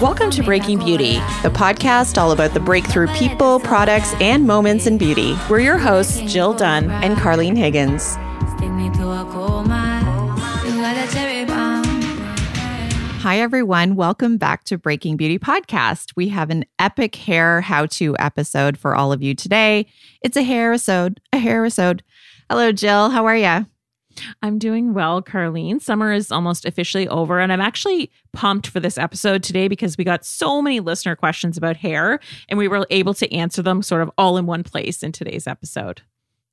Welcome to Breaking Beauty, the podcast all about the breakthrough people, products, and moments in beauty. We're your hosts, Jill Dunn and Carlene Higgins. Hi, everyone. Welcome back to Breaking Beauty Podcast. We have an epic hair how to episode for all of you today. It's a hair episode, a hair episode. Hello, Jill. How are you? I'm doing well, Carlene. Summer is almost officially over, and I'm actually pumped for this episode today because we got so many listener questions about hair, and we were able to answer them sort of all in one place in today's episode.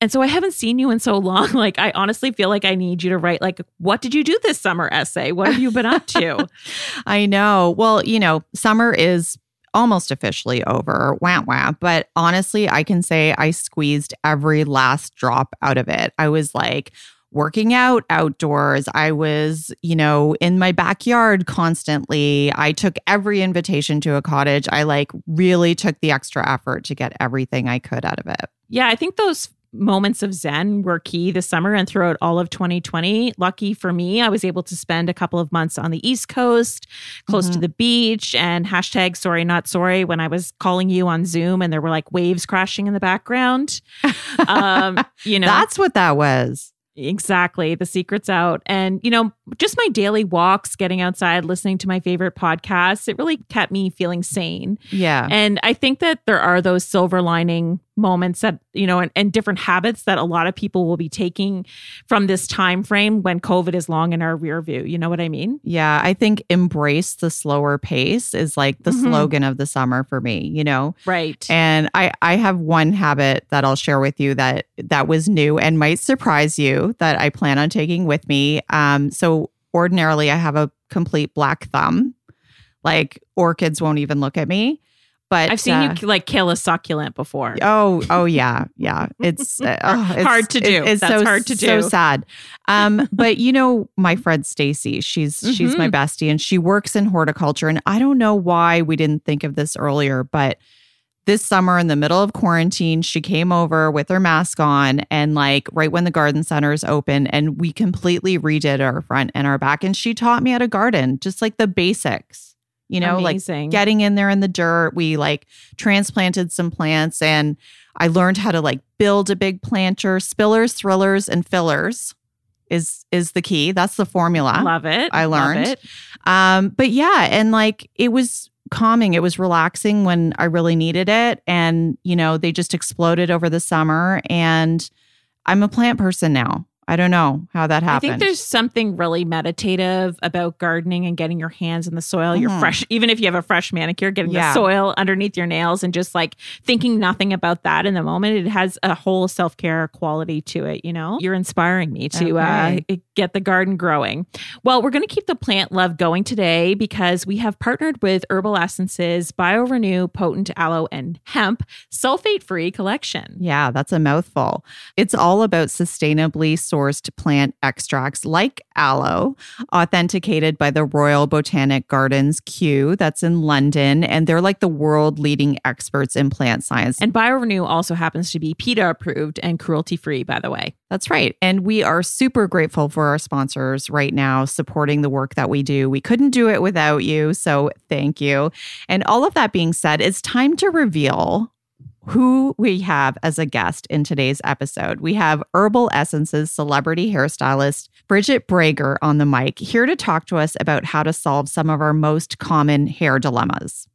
And so I haven't seen you in so long. Like, I honestly feel like I need you to write, like, what did you do this summer essay? What have you been up to? I know. Well, you know, summer is almost officially over. Wah wah. But honestly, I can say I squeezed every last drop out of it. I was like, working out outdoors. I was, you know, in my backyard constantly. I took every invitation to a cottage. I like really took the extra effort to get everything I could out of it. Yeah, I think those moments of zen were key this summer and throughout all of 2020. Lucky for me, I was able to spend a couple of months on the East Coast, close mm-hmm. to the beach, and hashtag sorry, not sorry when I was calling you on Zoom and there were like waves crashing in the background. Um, you know, that's what that was. Exactly. The secret's out. And, you know, just my daily walks, getting outside, listening to my favorite podcasts, it really kept me feeling sane. Yeah. And I think that there are those silver lining moments that you know and, and, different habits that a lot of people will be taking from this time frame when covid is long in our rear view. You know what i mean? Yeah i think embrace the slower pace is like the mm-hmm. slogan of the summer for me you know? Right. And i i have one habit that i'll share with you that that was new and might surprise you that i plan on taking with me. Um so ordinarily i have a complete black thumb. Like orchids won't even look at me but I've seen uh, you like kill a succulent before. Oh, oh yeah, yeah. It's, uh, oh, it's hard to do. It, it's That's so hard to do. So sad. Um, but you know, my friend Stacy, she's mm-hmm. she's my mm-hmm. bestie, and she works in horticulture. And I don't know why we didn't think of this earlier, but this summer in the middle of quarantine, she came over with her mask on and like right when the garden centers open, and we completely redid our front and our back. And she taught me how to garden, just like the basics you know, Amazing. like getting in there in the dirt. We like transplanted some plants and I learned how to like build a big planter, spillers, thrillers, and fillers is is the key. That's the formula. Love it. I learned. It. Um, but yeah, and like it was calming. It was relaxing when I really needed it. And, you know, they just exploded over the summer. And I'm a plant person now. I don't know how that happened. I think there's something really meditative about gardening and getting your hands in the soil. Mm-hmm. You're fresh, even if you have a fresh manicure, getting yeah. the soil underneath your nails and just like thinking nothing about that in the moment. It has a whole self care quality to it. You know, you're inspiring me to uh, okay. uh, get the garden growing. Well, we're going to keep the plant love going today because we have partnered with Herbal Essences BioRenew Potent Aloe and Hemp sulfate free collection. Yeah, that's a mouthful. It's all about sustainably sourced plant extracts like aloe, authenticated by the Royal Botanic Gardens Kew, that's in London. And they're like the world leading experts in plant science. And BioRenew also happens to be PETA approved and cruelty free, by the way. That's right. And we are super grateful for our sponsors right now supporting the work that we do. We couldn't do it without you. So thank you. And all of that being said, it's time to reveal who we have as a guest in today's episode. We have Herbal Essences celebrity hairstylist Bridget Brager on the mic, here to talk to us about how to solve some of our most common hair dilemmas.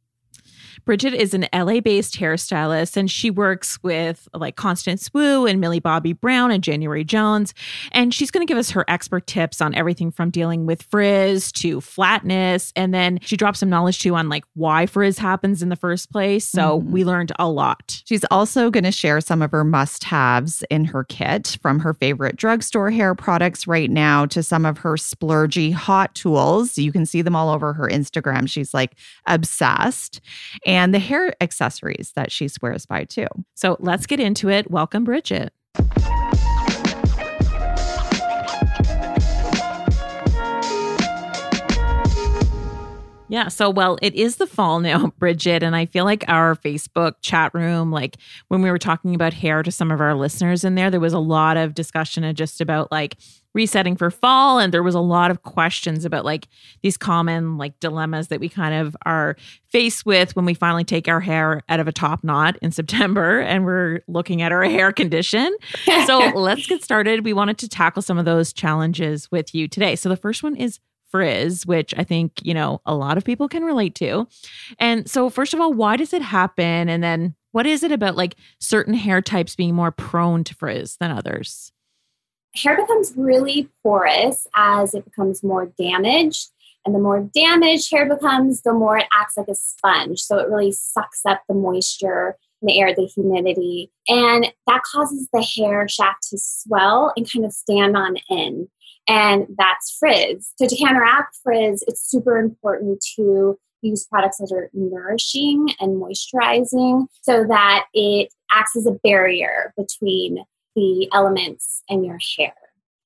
Bridget is an LA based hairstylist and she works with like Constance Wu and Millie Bobby Brown and January Jones. And she's going to give us her expert tips on everything from dealing with frizz to flatness. And then she drops some knowledge too on like why frizz happens in the first place. So mm-hmm. we learned a lot. She's also going to share some of her must haves in her kit from her favorite drugstore hair products right now to some of her splurgy hot tools. You can see them all over her Instagram. She's like obsessed and the hair accessories that she swears by too. So let's get into it. Welcome, Bridget. Yeah. So, well, it is the fall now, Bridget. And I feel like our Facebook chat room, like when we were talking about hair to some of our listeners in there, there was a lot of discussion just about like resetting for fall and there was a lot of questions about like these common like dilemmas that we kind of are faced with when we finally take our hair out of a top knot in September and we're looking at our hair condition. so let's get started. We wanted to tackle some of those challenges with you today. So the first one is frizz, which I think, you know, a lot of people can relate to. And so first of all, why does it happen and then what is it about like certain hair types being more prone to frizz than others? Hair becomes really porous as it becomes more damaged. And the more damaged hair becomes, the more it acts like a sponge. So it really sucks up the moisture the air, the humidity. And that causes the hair shaft to swell and kind of stand on end. And that's frizz. So to counteract frizz, it's super important to use products that are nourishing and moisturizing so that it acts as a barrier between the elements in your hair.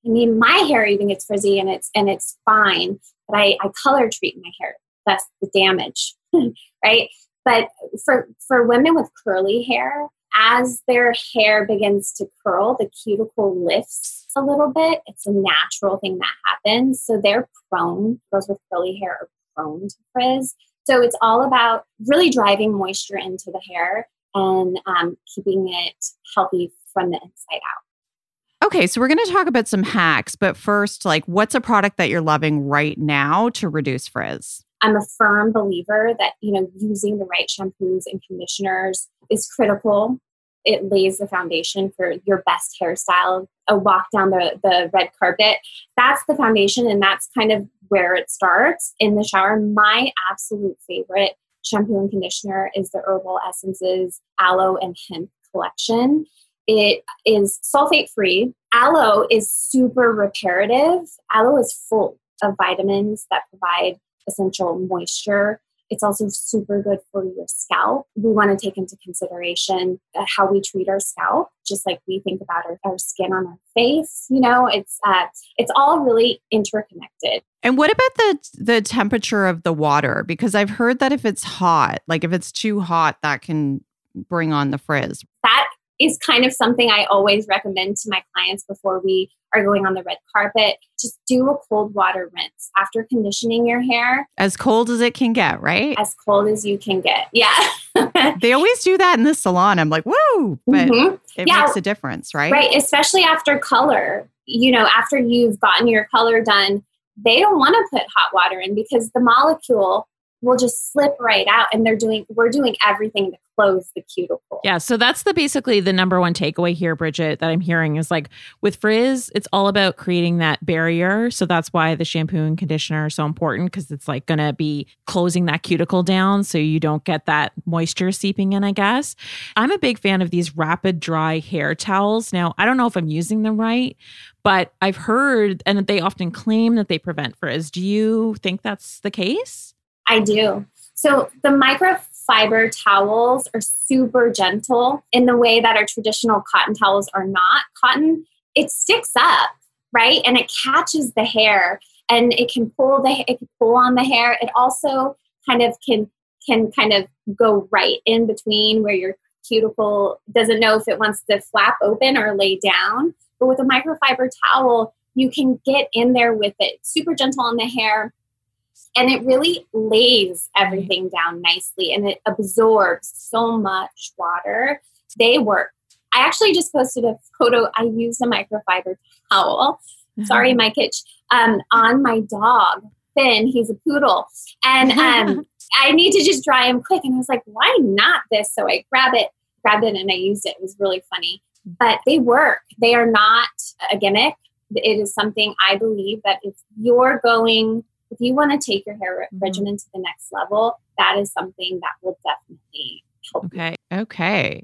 I mean, my hair even gets frizzy and it's and it's fine, but I, I color treat my hair. That's the damage, right? But for for women with curly hair, as their hair begins to curl, the cuticle lifts a little bit. It's a natural thing that happens. So they're prone, girls with curly hair are prone to frizz. So it's all about really driving moisture into the hair and um, keeping it healthy from the inside out. Okay, so we're going to talk about some hacks, but first, like, what's a product that you're loving right now to reduce frizz? I'm a firm believer that you know using the right shampoos and conditioners is critical. It lays the foundation for your best hairstyle. A walk down the, the red carpet, that's the foundation, and that's kind of where it starts in the shower. My absolute favorite shampoo and conditioner is the Herbal Essences Aloe and Hemp collection. It is sulfate free. Aloe is super reparative. Aloe is full of vitamins that provide essential moisture. It's also super good for your scalp. We want to take into consideration how we treat our scalp, just like we think about our, our skin on our face. You know, it's uh, it's all really interconnected. And what about the the temperature of the water? Because I've heard that if it's hot, like if it's too hot, that can bring on the frizz. That is kind of something I always recommend to my clients before we are going on the red carpet. Just do a cold water rinse after conditioning your hair. As cold as it can get, right? As cold as you can get. Yeah. they always do that in the salon. I'm like, woo, but mm-hmm. it yeah. makes a difference, right? Right. Especially after color. You know, after you've gotten your color done, they don't want to put hot water in because the molecule will just slip right out and they're doing we're doing everything to close the cuticle. Yeah, so that's the basically the number one takeaway here Bridget that I'm hearing is like with frizz it's all about creating that barrier. So that's why the shampoo and conditioner are so important cuz it's like going to be closing that cuticle down so you don't get that moisture seeping in, I guess. I'm a big fan of these rapid dry hair towels. Now, I don't know if I'm using them right, but I've heard and they often claim that they prevent frizz. Do you think that's the case? I do. So the microfiber towels are super gentle in the way that our traditional cotton towels are not. Cotton, it sticks up right? And it catches the hair and it can pull the it can pull on the hair. It also kind of can can kind of go right in between where your cuticle doesn't know if it wants to flap open or lay down. But with a microfiber towel, you can get in there with it, super gentle on the hair, and it really lays everything down nicely and it absorbs so much water. They work. I actually just posted a photo. I used a microfiber towel. Mm-hmm. Sorry, my Kitsch. Um, on my dog, Finn. He's a poodle, and um, I need to just dry him quick. And I was like, why not this? So I grab it, grabbed it, and I used it. It was really funny. But they work. They are not a gimmick. It is something I believe that if you're going, if you want to take your hair mm-hmm. regimen to the next level, that is something that will definitely help. Okay. You. Okay.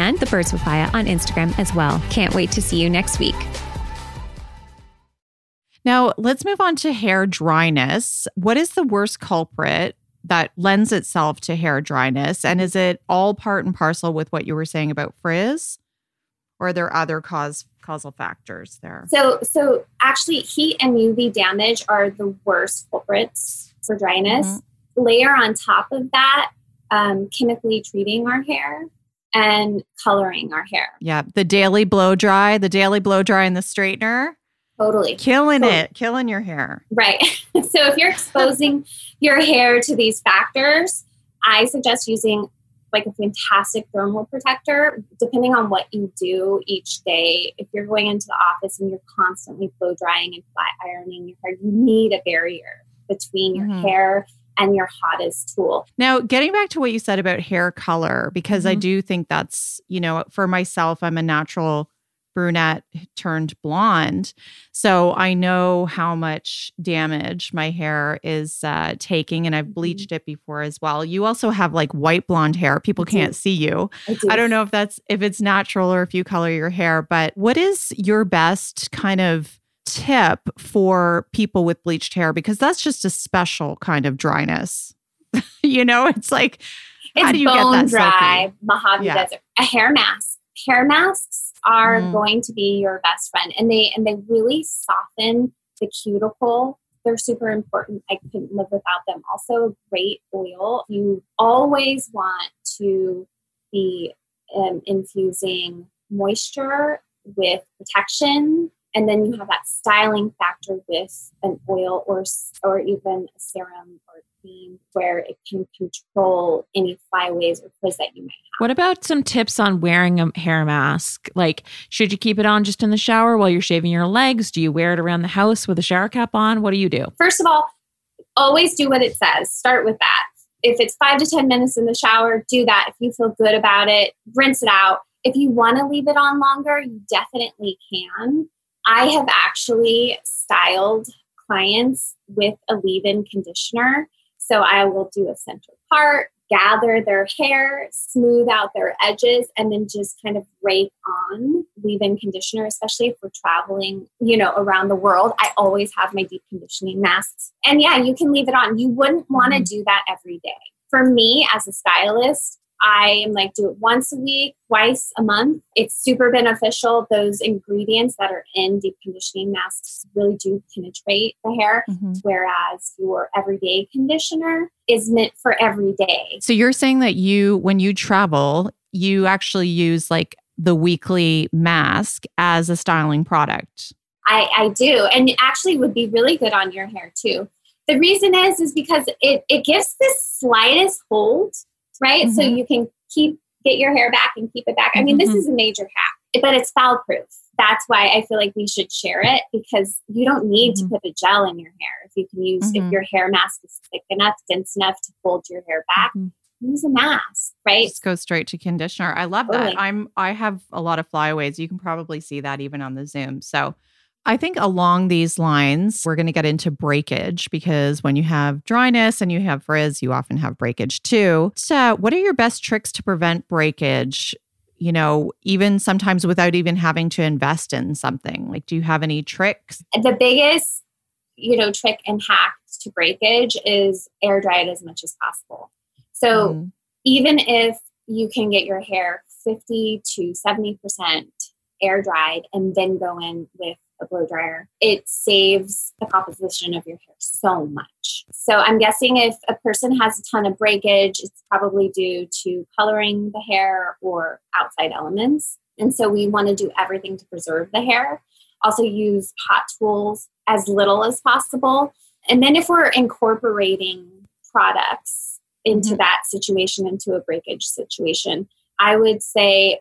and the Birds with Papaya on Instagram as well. Can't wait to see you next week. Now, let's move on to hair dryness. What is the worst culprit that lends itself to hair dryness? And is it all part and parcel with what you were saying about frizz? Or are there other cause causal factors there? So so actually heat and UV damage are the worst culprits for dryness. Mm-hmm. Layer on top of that, um, chemically treating our hair and coloring our hair. Yeah, the daily blow dry, the daily blow dry and the straightener. Totally. Killing it, killing your hair. Right. so if you're exposing your hair to these factors, I suggest using like a fantastic thermal protector, depending on what you do each day. If you're going into the office and you're constantly blow drying and flat ironing your hair, you need a barrier between your mm-hmm. hair and your hottest tool. Now, getting back to what you said about hair color, because mm-hmm. I do think that's, you know, for myself, I'm a natural brunette turned blonde. So I know how much damage my hair is uh, taking, and I've mm-hmm. bleached it before as well. You also have like white blonde hair. People can't see you. I, do. I don't know if that's if it's natural or if you color your hair, but what is your best kind of tip for people with bleached hair because that's just a special kind of dryness. you know, it's like it's how do you bone get that dry silky? Mojave yeah. Desert. A hair mask. Hair masks are mm. going to be your best friend, and they and they really soften the cuticle. They're super important. I couldn't live without them. Also, great oil. You always want to be um, infusing moisture with protection and then you have that styling factor with an oil or or even a serum or cream where it can control any flyaways or frizz that you might have. What about some tips on wearing a hair mask? Like, should you keep it on just in the shower while you're shaving your legs? Do you wear it around the house with a shower cap on? What do you do? First of all, always do what it says. Start with that. If it's five to 10 minutes in the shower, do that. If you feel good about it, rinse it out. If you want to leave it on longer, you definitely can. I have actually styled clients with a leave in conditioner. So I will do a center part, gather their hair, smooth out their edges, and then just kind of rake on leave in conditioner, especially if we're traveling, you know, around the world. I always have my deep conditioning masks. And yeah, you can leave it on. You wouldn't want to mm-hmm. do that every day. For me as a stylist, I am like do it once a week, twice a month. It's super beneficial. Those ingredients that are in deep conditioning masks really do penetrate the hair, mm-hmm. whereas your everyday conditioner is meant for every day. So you're saying that you, when you travel, you actually use like the weekly mask as a styling product. I, I do, and it actually would be really good on your hair too. The reason is is because it, it gives the slightest hold right? Mm-hmm. So you can keep get your hair back and keep it back. I mean, mm-hmm. this is a major hack, but it's foul proof. That's why I feel like we should share it because you don't need mm-hmm. to put a gel in your hair. If you can use, mm-hmm. if your hair mask is thick enough, dense enough to hold your hair back, mm-hmm. use a mask, right? Just go straight to conditioner. I love totally. that. I'm, I have a lot of flyaways. You can probably see that even on the Zoom. So I think along these lines, we're going to get into breakage because when you have dryness and you have frizz, you often have breakage too. So, what are your best tricks to prevent breakage? You know, even sometimes without even having to invest in something. Like, do you have any tricks? The biggest, you know, trick and hack to breakage is air dry it as much as possible. So, mm. even if you can get your hair 50 to 70% air dried and then go in with a blow dryer, it saves the composition of your hair so much. So I'm guessing if a person has a ton of breakage, it's probably due to coloring the hair or outside elements. And so we want to do everything to preserve the hair. Also use hot tools as little as possible. And then if we're incorporating products into mm-hmm. that situation, into a breakage situation, I would say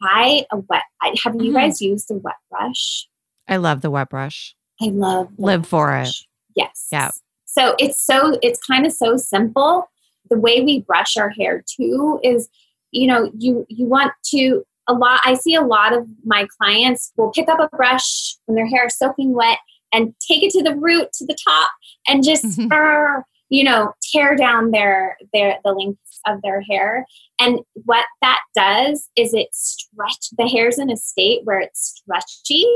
buy a wet. Have you mm-hmm. guys used a wet brush? I love the wet brush. I love live for brush. it. Yes. Yeah. So it's so it's kind of so simple. The way we brush our hair too is, you know, you you want to a lot. I see a lot of my clients will pick up a brush when their hair is soaking wet and take it to the root to the top and just mm-hmm. you know tear down their their the lengths of their hair and what that does is it stretch the hair's in a state where it's stretchy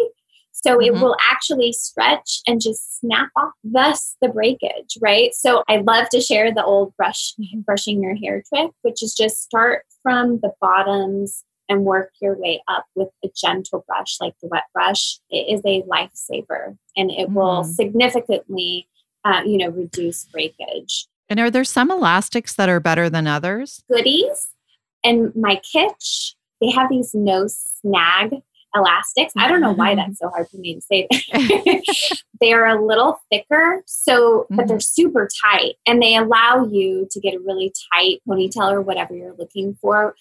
so mm-hmm. it will actually stretch and just snap off, thus the breakage, right? So I love to share the old brush mm-hmm. brushing your hair trick, which is just start from the bottoms and work your way up with a gentle brush like the wet brush. It is a lifesaver and it mm-hmm. will significantly, uh, you know, reduce breakage. And are there some elastics that are better than others? Goodies and my Kitsch, they have these no snag elastics. I don't know why that's so hard for me to say. they are a little thicker, so but they're mm-hmm. super tight and they allow you to get a really tight ponytail or whatever you're looking for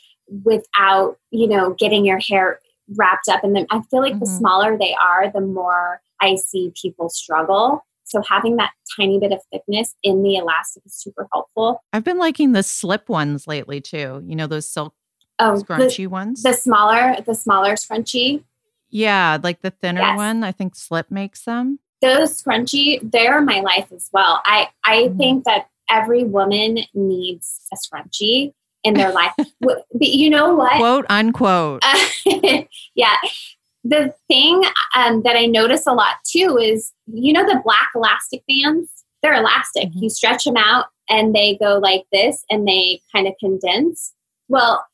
without, you know, getting your hair wrapped up in them. I feel like mm-hmm. the smaller they are, the more I see people struggle. So having that tiny bit of thickness in the elastic is super helpful. I've been liking the slip ones lately too. You know those silk Oh, scrunchy the, ones. The smaller, the smaller scrunchy. Yeah, like the thinner yes. one. I think Slip makes them. Those scrunchy, they're my life as well. I I mm-hmm. think that every woman needs a scrunchy in their life. but you know what? Quote unquote. Uh, yeah. The thing um, that I notice a lot too is, you know, the black elastic bands. They're elastic. Mm-hmm. You stretch them out and they go like this, and they kind of condense. Well,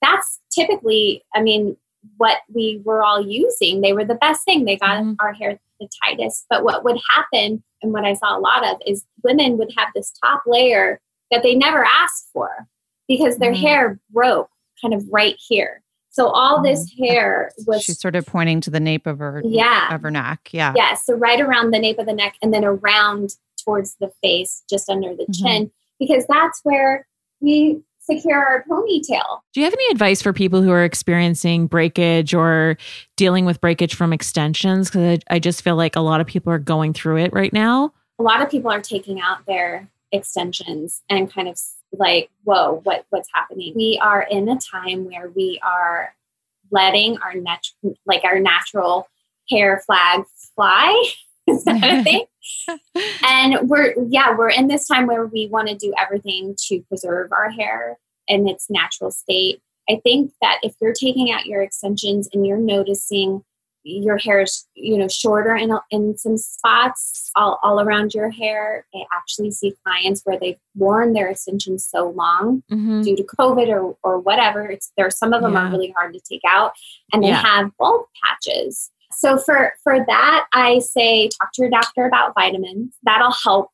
that's typically, I mean, what we were all using. They were the best thing. They got mm-hmm. our hair the tightest. But what would happen, and what I saw a lot of, is women would have this top layer that they never asked for because their mm-hmm. hair broke kind of right here. So all mm-hmm. this hair was. She's sort of pointing to the nape of her yeah of her neck. Yeah. Yeah. So right around the nape of the neck, and then around towards the face, just under the mm-hmm. chin, because that's where we secure our ponytail. Do you have any advice for people who are experiencing breakage or dealing with breakage from extensions? Because I, I just feel like a lot of people are going through it right now. A lot of people are taking out their extensions and kind of like, whoa, what what's happening? We are in a time where we are letting our nat- like our natural hair flag fly. That a thing? and we're yeah we're in this time where we want to do everything to preserve our hair in its natural state i think that if you're taking out your extensions and you're noticing your hair is you know shorter in, in some spots all, all around your hair i actually see clients where they've worn their extensions so long mm-hmm. due to covid or, or whatever it's there some of them yeah. are really hard to take out and they yeah. have bald patches so for for that, I say talk to your doctor about vitamins. That'll help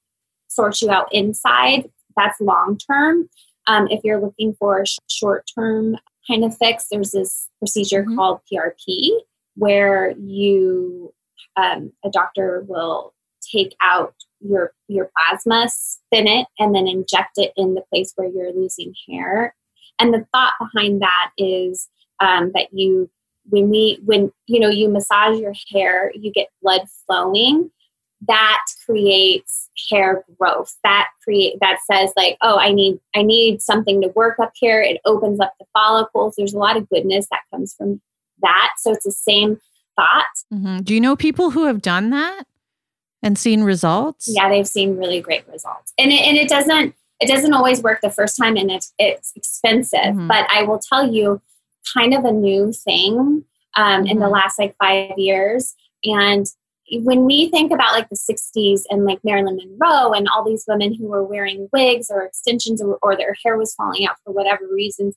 sort you out inside. That's long term. Um, if you're looking for a sh- short term kind of fix, there's this procedure mm-hmm. called PRP where you um, a doctor will take out your your plasma, spin it, and then inject it in the place where you're losing hair. And the thought behind that is um, that you when we when you know you massage your hair you get blood flowing that creates hair growth. That create that says like oh i need i need something to work up here. It opens up the follicles. There's a lot of goodness that comes from that. So it's the same thought. Mm-hmm. do you know people who have done that and seen results? Yeah they've seen really great results. And it, and it doesn't it doesn't always work the first time and it's it's expensive. Mm-hmm. but i will tell you kind of a new thing um, in the mm-hmm. last like five years and when we think about like the 60s and like Marilyn Monroe and all these women who were wearing wigs or extensions or, or their hair was falling out for whatever reasons,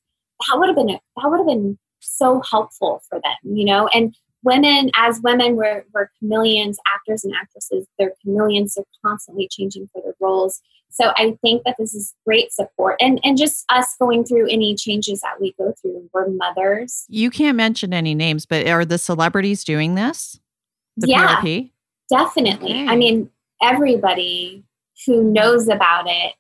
that would have been a, that would have been so helpful for them, you know. And women, as women, we're, we're chameleons, actors and actresses. They're chameleons. They're constantly changing for their roles. So I think that this is great support and and just us going through any changes that we go through. We're mothers. You can't mention any names, but are the celebrities doing this? the yeah, PRP? Definitely. Okay. I mean, everybody who knows about it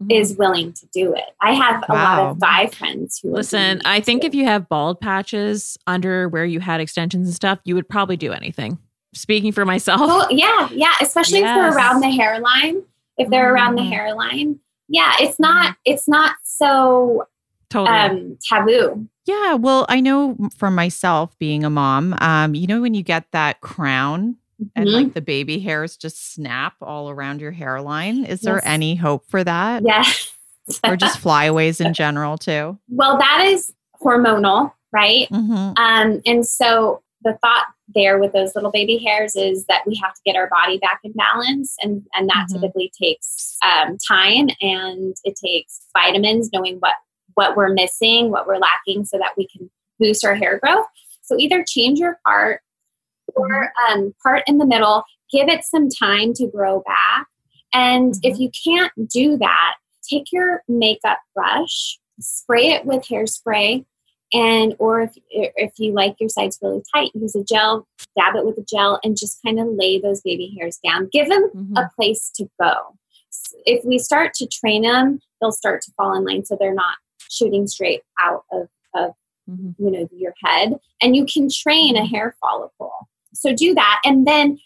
mm-hmm. willing to do it. I have a wow. lot of guy friends who listen. I think if you have bald patches under where you had extensions and stuff, you would probably do anything. Speaking for myself. Oh yeah, yeah. Especially yes. if they're around the hairline. If they're around the mm-hmm. hairline, yeah, it's not. Mm-hmm. It's not so totally. um, taboo. Yeah, well, I know for myself being a mom, um, you know when you get that crown mm-hmm. and like the baby hairs just snap all around your hairline. Is yes. there any hope for that? Yes. or just flyaways in general too? Well, that is hormonal, right? Mm-hmm. Um, and so the thought there with those little baby hairs is that we have to get our body back in balance and and that mm-hmm. typically takes um, time and it takes vitamins knowing what what we're missing, what we're lacking, so that we can boost our hair growth. So either change your part or um, part in the middle, give it some time to grow back. And mm-hmm. if you can't do that, take your makeup brush, spray it with hairspray, and or if if you like your sides really tight, use a gel, dab it with a gel, and just kind of lay those baby hairs down. Give them mm-hmm. a place to go. If we start to train them, they'll start to fall in line, so they're not shooting straight out of, of mm-hmm. you know your head and you can train a hair follicle so do that and then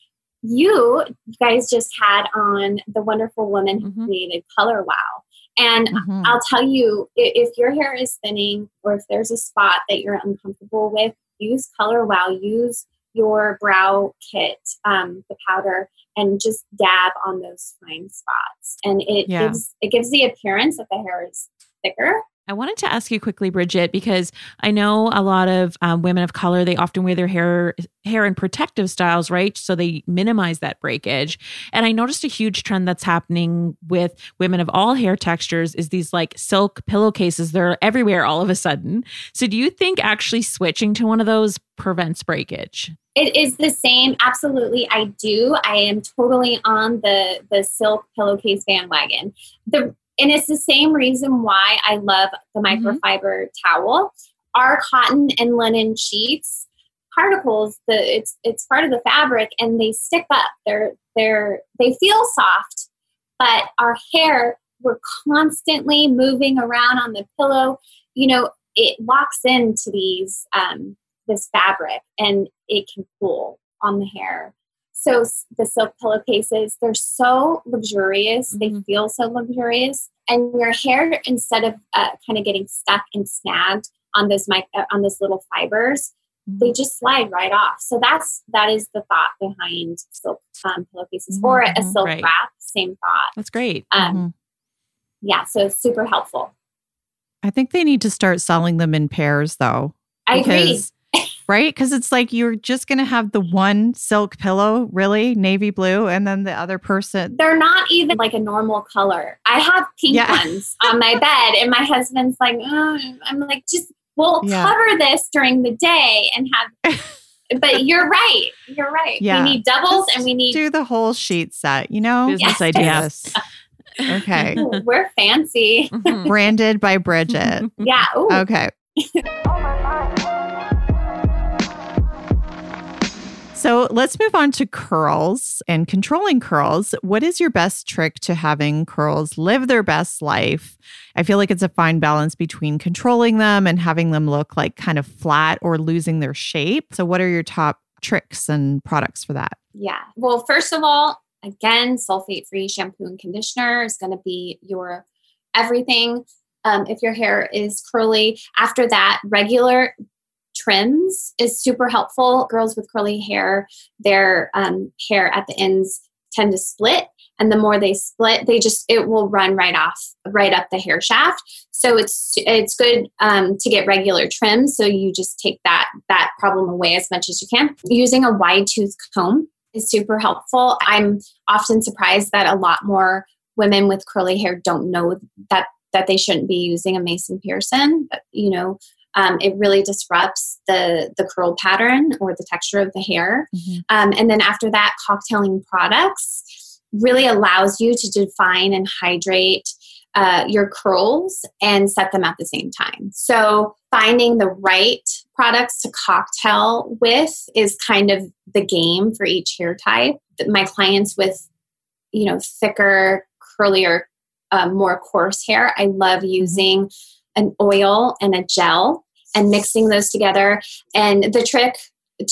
you guys just had on the wonderful woman who mm-hmm. created color wow and mm-hmm. i'll tell you if your hair is thinning or if there's a spot that you're uncomfortable with use color wow use your brow kit um, the powder and just dab on those fine spots and it yeah. gives it gives the appearance that the hair is thicker I wanted to ask you quickly, Bridget, because I know a lot of um, women of color they often wear their hair hair in protective styles, right? So they minimize that breakage. And I noticed a huge trend that's happening with women of all hair textures is these like silk pillowcases. They're everywhere all of a sudden. So do you think actually switching to one of those prevents breakage? It is the same. Absolutely, I do. I am totally on the the silk pillowcase bandwagon. The and it's the same reason why I love the mm-hmm. microfiber mm-hmm. towel. Our cotton and linen sheets, particles, the it's it's part of the fabric and they stick up. They're they're they feel soft, but our hair, we're constantly moving around on the pillow. You know, it locks into these um, this fabric and it can pull on the hair. So the silk pillowcases, they're so luxurious. Mm-hmm. They feel so luxurious, and your hair, instead of uh, kind of getting stuck and snagged on those mic- uh, on those little fibers, mm-hmm. they just slide right off. So that's that is the thought behind silk um, pillowcases mm-hmm. or a mm-hmm. silk right. wrap. Same thought. That's great. Um, mm-hmm. yeah, so super helpful. I think they need to start selling them in pairs, though. I agree right? Because it's like you're just going to have the one silk pillow, really, navy blue, and then the other person. They're not even like a normal color. I have pink yeah. ones on my bed, and my husband's like, oh. I'm like, just we'll yeah. cover this during the day and have. but you're right. You're right. Yeah. We need doubles just and we need do the whole sheet set. You know, business yes. ideas. Okay. We're fancy. Mm-hmm. Branded by Bridget. Yeah. Ooh. Okay. Oh So let's move on to curls and controlling curls. What is your best trick to having curls live their best life? I feel like it's a fine balance between controlling them and having them look like kind of flat or losing their shape. So, what are your top tricks and products for that? Yeah. Well, first of all, again, sulfate free shampoo and conditioner is going to be your everything. Um, if your hair is curly, after that, regular trims is super helpful. Girls with curly hair, their um, hair at the ends tend to split and the more they split they just it will run right off right up the hair shaft. So it's it's good um, to get regular trims so you just take that that problem away as much as you can. Using a wide tooth comb is super helpful. I'm often surprised that a lot more women with curly hair don't know that that they shouldn't be using a mason pearson you know um, it really disrupts the the curl pattern or the texture of the hair mm-hmm. um, and then after that cocktailing products really allows you to define and hydrate uh, your curls and set them at the same time so finding the right products to cocktail with is kind of the game for each hair type my clients with you know thicker curlier um, more coarse hair i love mm-hmm. An oil and a gel and mixing those together. And the trick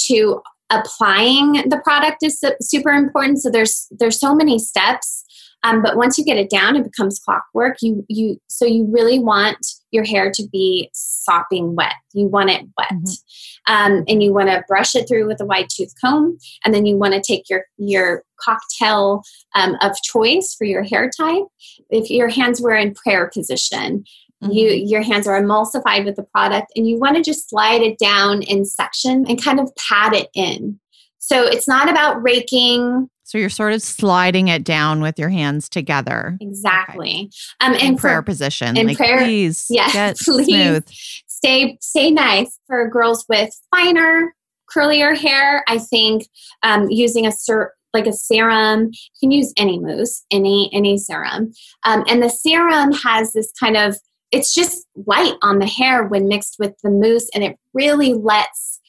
to applying the product is super important. So there's there's so many steps. Um, but once you get it down, it becomes clockwork. You you so you really want your hair to be sopping wet. You want it wet, mm-hmm. um, and you want to brush it through with a wide tooth comb, and then you want to take your your cocktail um, of choice for your hair type. If your hands were in prayer position, Mm-hmm. You your hands are emulsified with the product and you want to just slide it down in section and kind of pat it in. So it's not about raking. So you're sort of sliding it down with your hands together. Exactly. Okay. Um, in prayer for, position. In like, prayer, please, yes, please smooth. stay stay nice for girls with finer, curlier hair. I think um, using a ser- like a serum. You can use any mousse, any any serum, um, and the serum has this kind of it's just light on the hair when mixed with the mousse and it really lets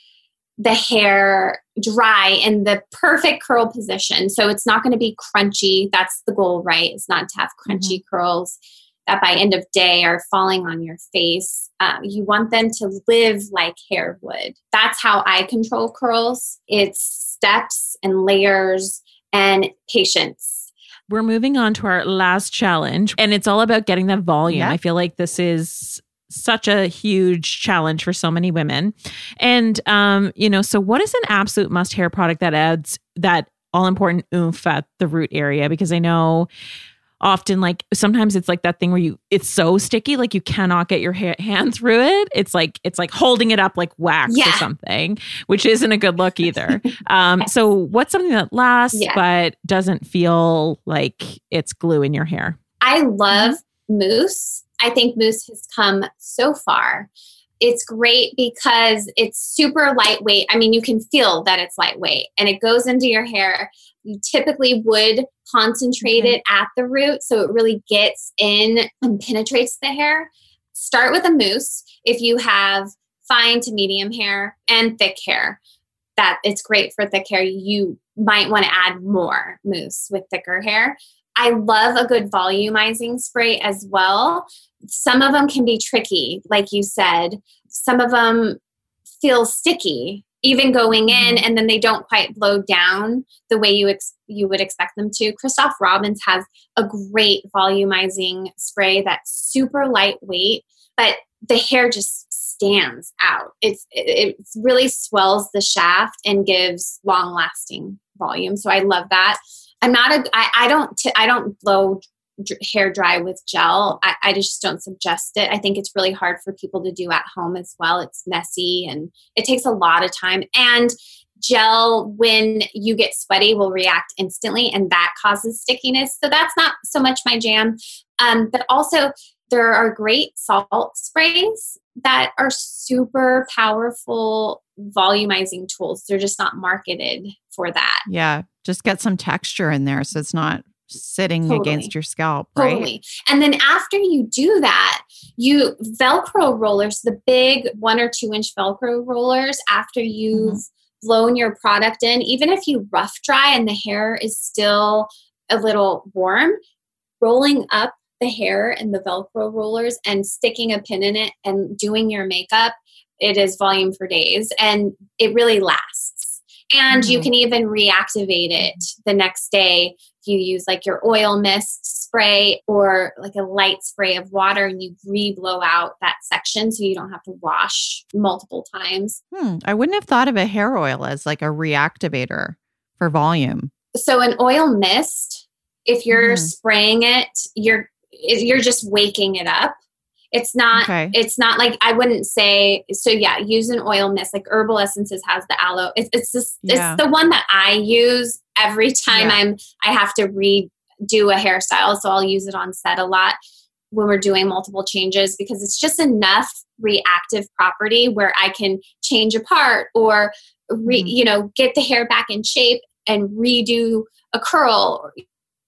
the hair dry in the perfect curl position. So it's not going to be crunchy that's the goal right? It's not to have crunchy mm-hmm. curls that by end of day are falling on your face. Um, you want them to live like hair would. That's how i control curls. It's steps and layers and patience we're moving on to our last challenge, and it's all about getting that volume. Yeah. I feel like this is such a huge challenge for so many women. And um, you know, so what is an absolute must hair product that adds that all important oomph at the root area? Because I know often like sometimes it's like that thing where you it's so sticky like you cannot get your ha- hand through it it's like it's like holding it up like wax yeah. or something which isn't a good look either um so what's something that lasts yeah. but doesn't feel like it's glue in your hair i love mousse i think mousse has come so far it's great because it's super lightweight. I mean, you can feel that it's lightweight and it goes into your hair. You typically would concentrate mm-hmm. it at the root so it really gets in and penetrates the hair. Start with a mousse if you have fine to medium hair and thick hair. That it's great for thick hair. You might want to add more mousse with thicker hair. I love a good volumizing spray as well. Some of them can be tricky, like you said. Some of them feel sticky even going in mm-hmm. and then they don't quite blow down the way you ex- you would expect them to. Christoph Robbins has a great volumizing spray that's super lightweight, but the hair just stands out. It's it, it really swells the shaft and gives long lasting volume. So I love that. I'm not a I, I don't t- I don't blow hair dry with gel. I, I, just don't suggest it. I think it's really hard for people to do at home as well. It's messy and it takes a lot of time. And gel, when you get sweaty, will react instantly and that causes stickiness. So that's not so much my jam. Um, but also, there are great salt sprays that are super powerful volumizing tools. They're just not marketed for that. Yeah, just get some texture in there so it's not sitting totally. against your scalp, right? Totally. And then after you do that, you Velcro rollers, the big one or two inch Velcro rollers, after you've mm-hmm. blown your product in, even if you rough dry and the hair is still a little warm, rolling up the hair in the Velcro rollers and sticking a pin in it and doing your makeup, it is volume for days and it really lasts. And mm-hmm. you can even reactivate it the next day you use like your oil mist spray or like a light spray of water and you re blow out that section so you don't have to wash multiple times. Hmm. I wouldn't have thought of a hair oil as like a reactivator for volume. So an oil mist, if you're mm. spraying it, you're you're just waking it up. It's not okay. it's not like I wouldn't say so yeah, use an oil mist like herbal essences has the aloe. It's it's just, yeah. it's the one that I use every time yeah. I'm I have to redo a hairstyle, so I'll use it on set a lot when we're doing multiple changes because it's just enough reactive property where I can change a part or re, mm-hmm. you know get the hair back in shape and redo a curl.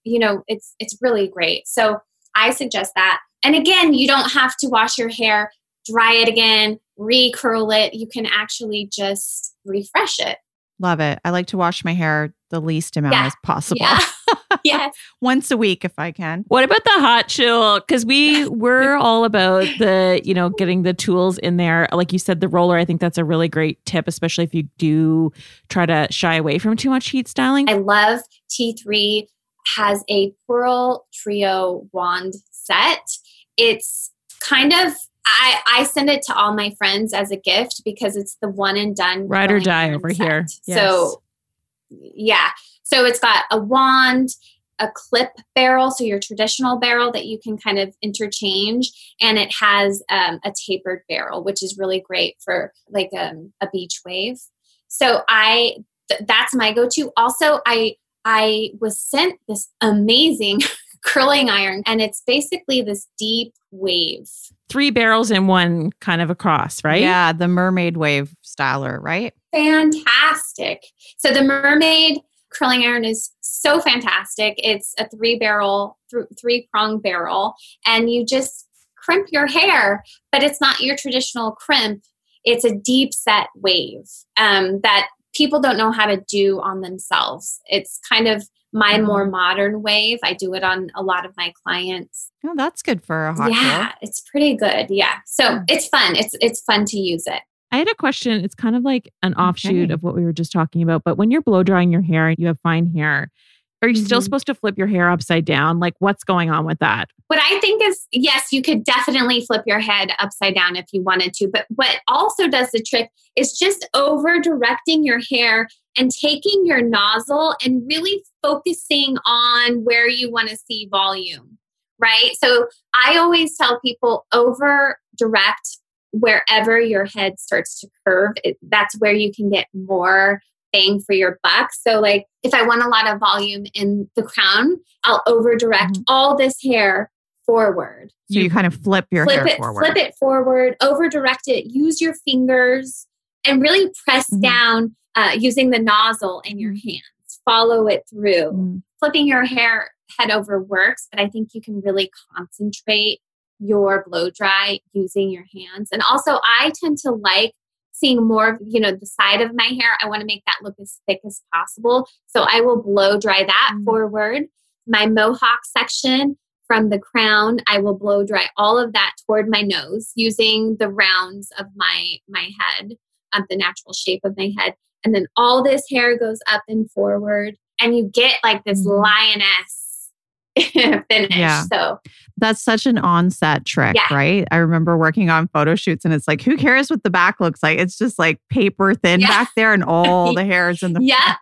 You know it's it's really great. So i suggest that. And again you don't have to wash your hair dry it again recurl it. You can actually just refresh it love it i like to wash my hair the least amount yeah. as possible yeah. yes. Once a week if I can. What about the hot chill? Because we we're all about the, you know, getting the tools in there. Like you said, the roller, I think that's a really great tip, especially if you do try to shy away from too much heat styling. I love T3 has a Whirl Trio wand set. It's kind of I, I send it to all my friends as a gift because it's the one and done ride or die over here. Yes. So yeah. So it's got a wand, a clip barrel, so your traditional barrel that you can kind of interchange, and it has um, a tapered barrel, which is really great for like um, a beach wave. So I th- that's my go-to. Also, I I was sent this amazing curling iron, and it's basically this deep wave. Three barrels in one kind of across, right? Yeah, the mermaid wave styler, right? Fantastic. So the mermaid curling iron is so fantastic. It's a three barrel, th- three prong barrel, and you just crimp your hair, but it's not your traditional crimp. It's a deep set wave um, that people don't know how to do on themselves. It's kind of my mm-hmm. more modern wave. I do it on a lot of my clients. Oh, that's good for a hot Yeah, it's pretty good. Yeah. So it's fun. It's it's fun to use it. I had a question. It's kind of like an offshoot okay. of what we were just talking about. But when you're blow drying your hair and you have fine hair, are you mm-hmm. still supposed to flip your hair upside down? Like, what's going on with that? What I think is, yes, you could definitely flip your head upside down if you wanted to. But what also does the trick is just over directing your hair and taking your nozzle and really focusing on where you want to see volume, right? So I always tell people over direct wherever your head starts to curve, it, that's where you can get more bang for your buck. So, like, if I want a lot of volume in the crown, I'll over direct mm-hmm. all this hair forward. So you kind of flip your flip hair it, forward. Flip it forward, over direct it, use your fingers and really press mm-hmm. down uh, using the nozzle in your mm-hmm. hands. Follow it through. Mm-hmm. Flipping your hair head over works, but I think you can really concentrate your blow dry using your hands. And also, I tend to like seeing more of you know the side of my hair. I want to make that look as thick as possible, so I will blow dry that mm-hmm. forward. My mohawk section from the crown, I will blow dry all of that toward my nose using the rounds of my my head, of the natural shape of my head, and then all this hair goes up and forward, and you get like this mm-hmm. lioness finish. Yeah. So that's such an onset trick, yeah. right? I remember working on photo shoots and it's like, who cares what the back looks like? It's just like paper thin yeah. back there and all the hairs in the Yeah.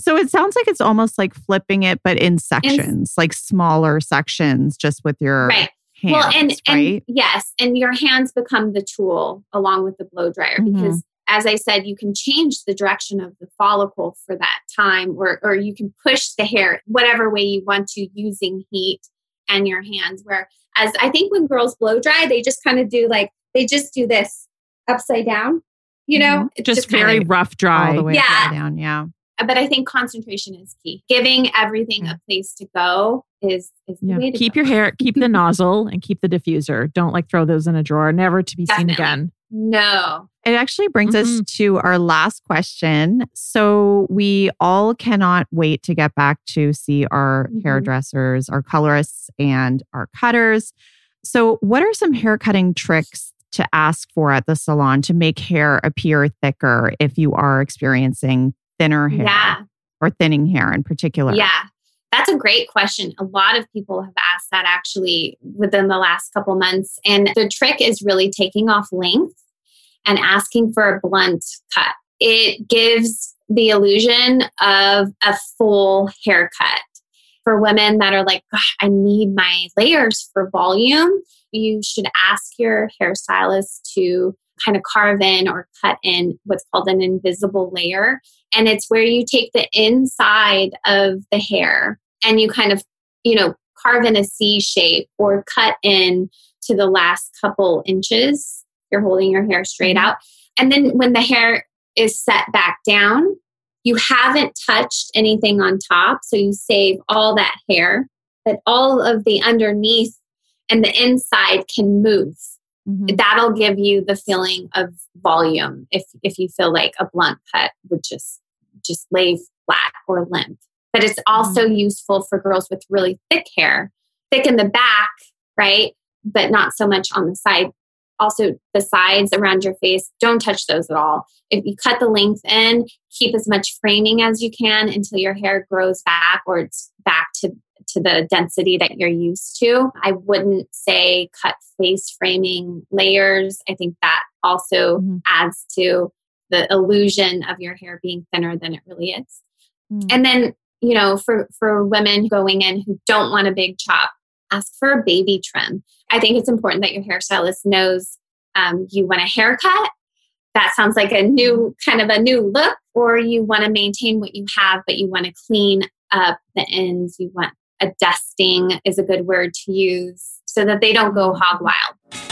So it sounds like it's almost like flipping it, but in sections, in, like smaller sections, just with your right. Hands, well, and, right? and yes, and your hands become the tool along with the blow dryer mm-hmm. because as I said, you can change the direction of the follicle for that time, or, or you can push the hair whatever way you want to using heat and your hands. Where, as I think when girls blow dry, they just kind of do like, they just do this upside down, you know? Mm-hmm. Just, just, very kinda, rough dry. All the way yeah. down, yeah. But I think concentration is key. Giving everything a place to go is, is yeah. keep go. your hair, keep the nozzle, and keep the diffuser. Don't like throw those in a drawer, never to be Definitely. seen again. No. It actually brings mm-hmm. us to our last question. So, we all cannot wait to get back to see our mm-hmm. hairdressers, our colorists, and our cutters. So, what are some hair cutting tricks to ask for at the salon to make hair appear thicker if you are experiencing thinner hair yeah. or thinning hair in particular? Yeah. That's a great question. A lot of people have asked that actually within the last couple months. And the trick is really taking off length and asking for a blunt cut. It gives the illusion of a full haircut. For women that are like, I need my layers for volume, you should ask your hairstylist to kind of carve in or cut in what's called an invisible layer. And it's where you take the inside of the hair and you kind of, you know, carve in a C shape or cut in to the last couple inches. You're holding your hair straight mm-hmm. out. And then when the hair is set back down, you haven't touched anything on top. So you save all that hair, but all of the underneath and the inside can move. Mm-hmm. That'll give you the feeling of volume if if you feel like a blunt cut would just just lay flat or limp. But it's also mm-hmm. useful for girls with really thick hair, thick in the back, right? But not so much on the side. Also, the sides around your face, don't touch those at all. If you cut the length in, keep as much framing as you can until your hair grows back or it's back to to the density that you're used to. I wouldn't say cut face framing layers. I think that also mm-hmm. adds to the illusion of your hair being thinner than it really is. Mm-hmm. And then, you know, for for women going in who don't want a big chop, ask for a baby trim. I think it's important that your hairstylist knows um, you want a haircut. That sounds like a new kind of a new look, or you want to maintain what you have, but you want to clean up the ends. You want a dusting is a good word to use so that they don't go hog wild.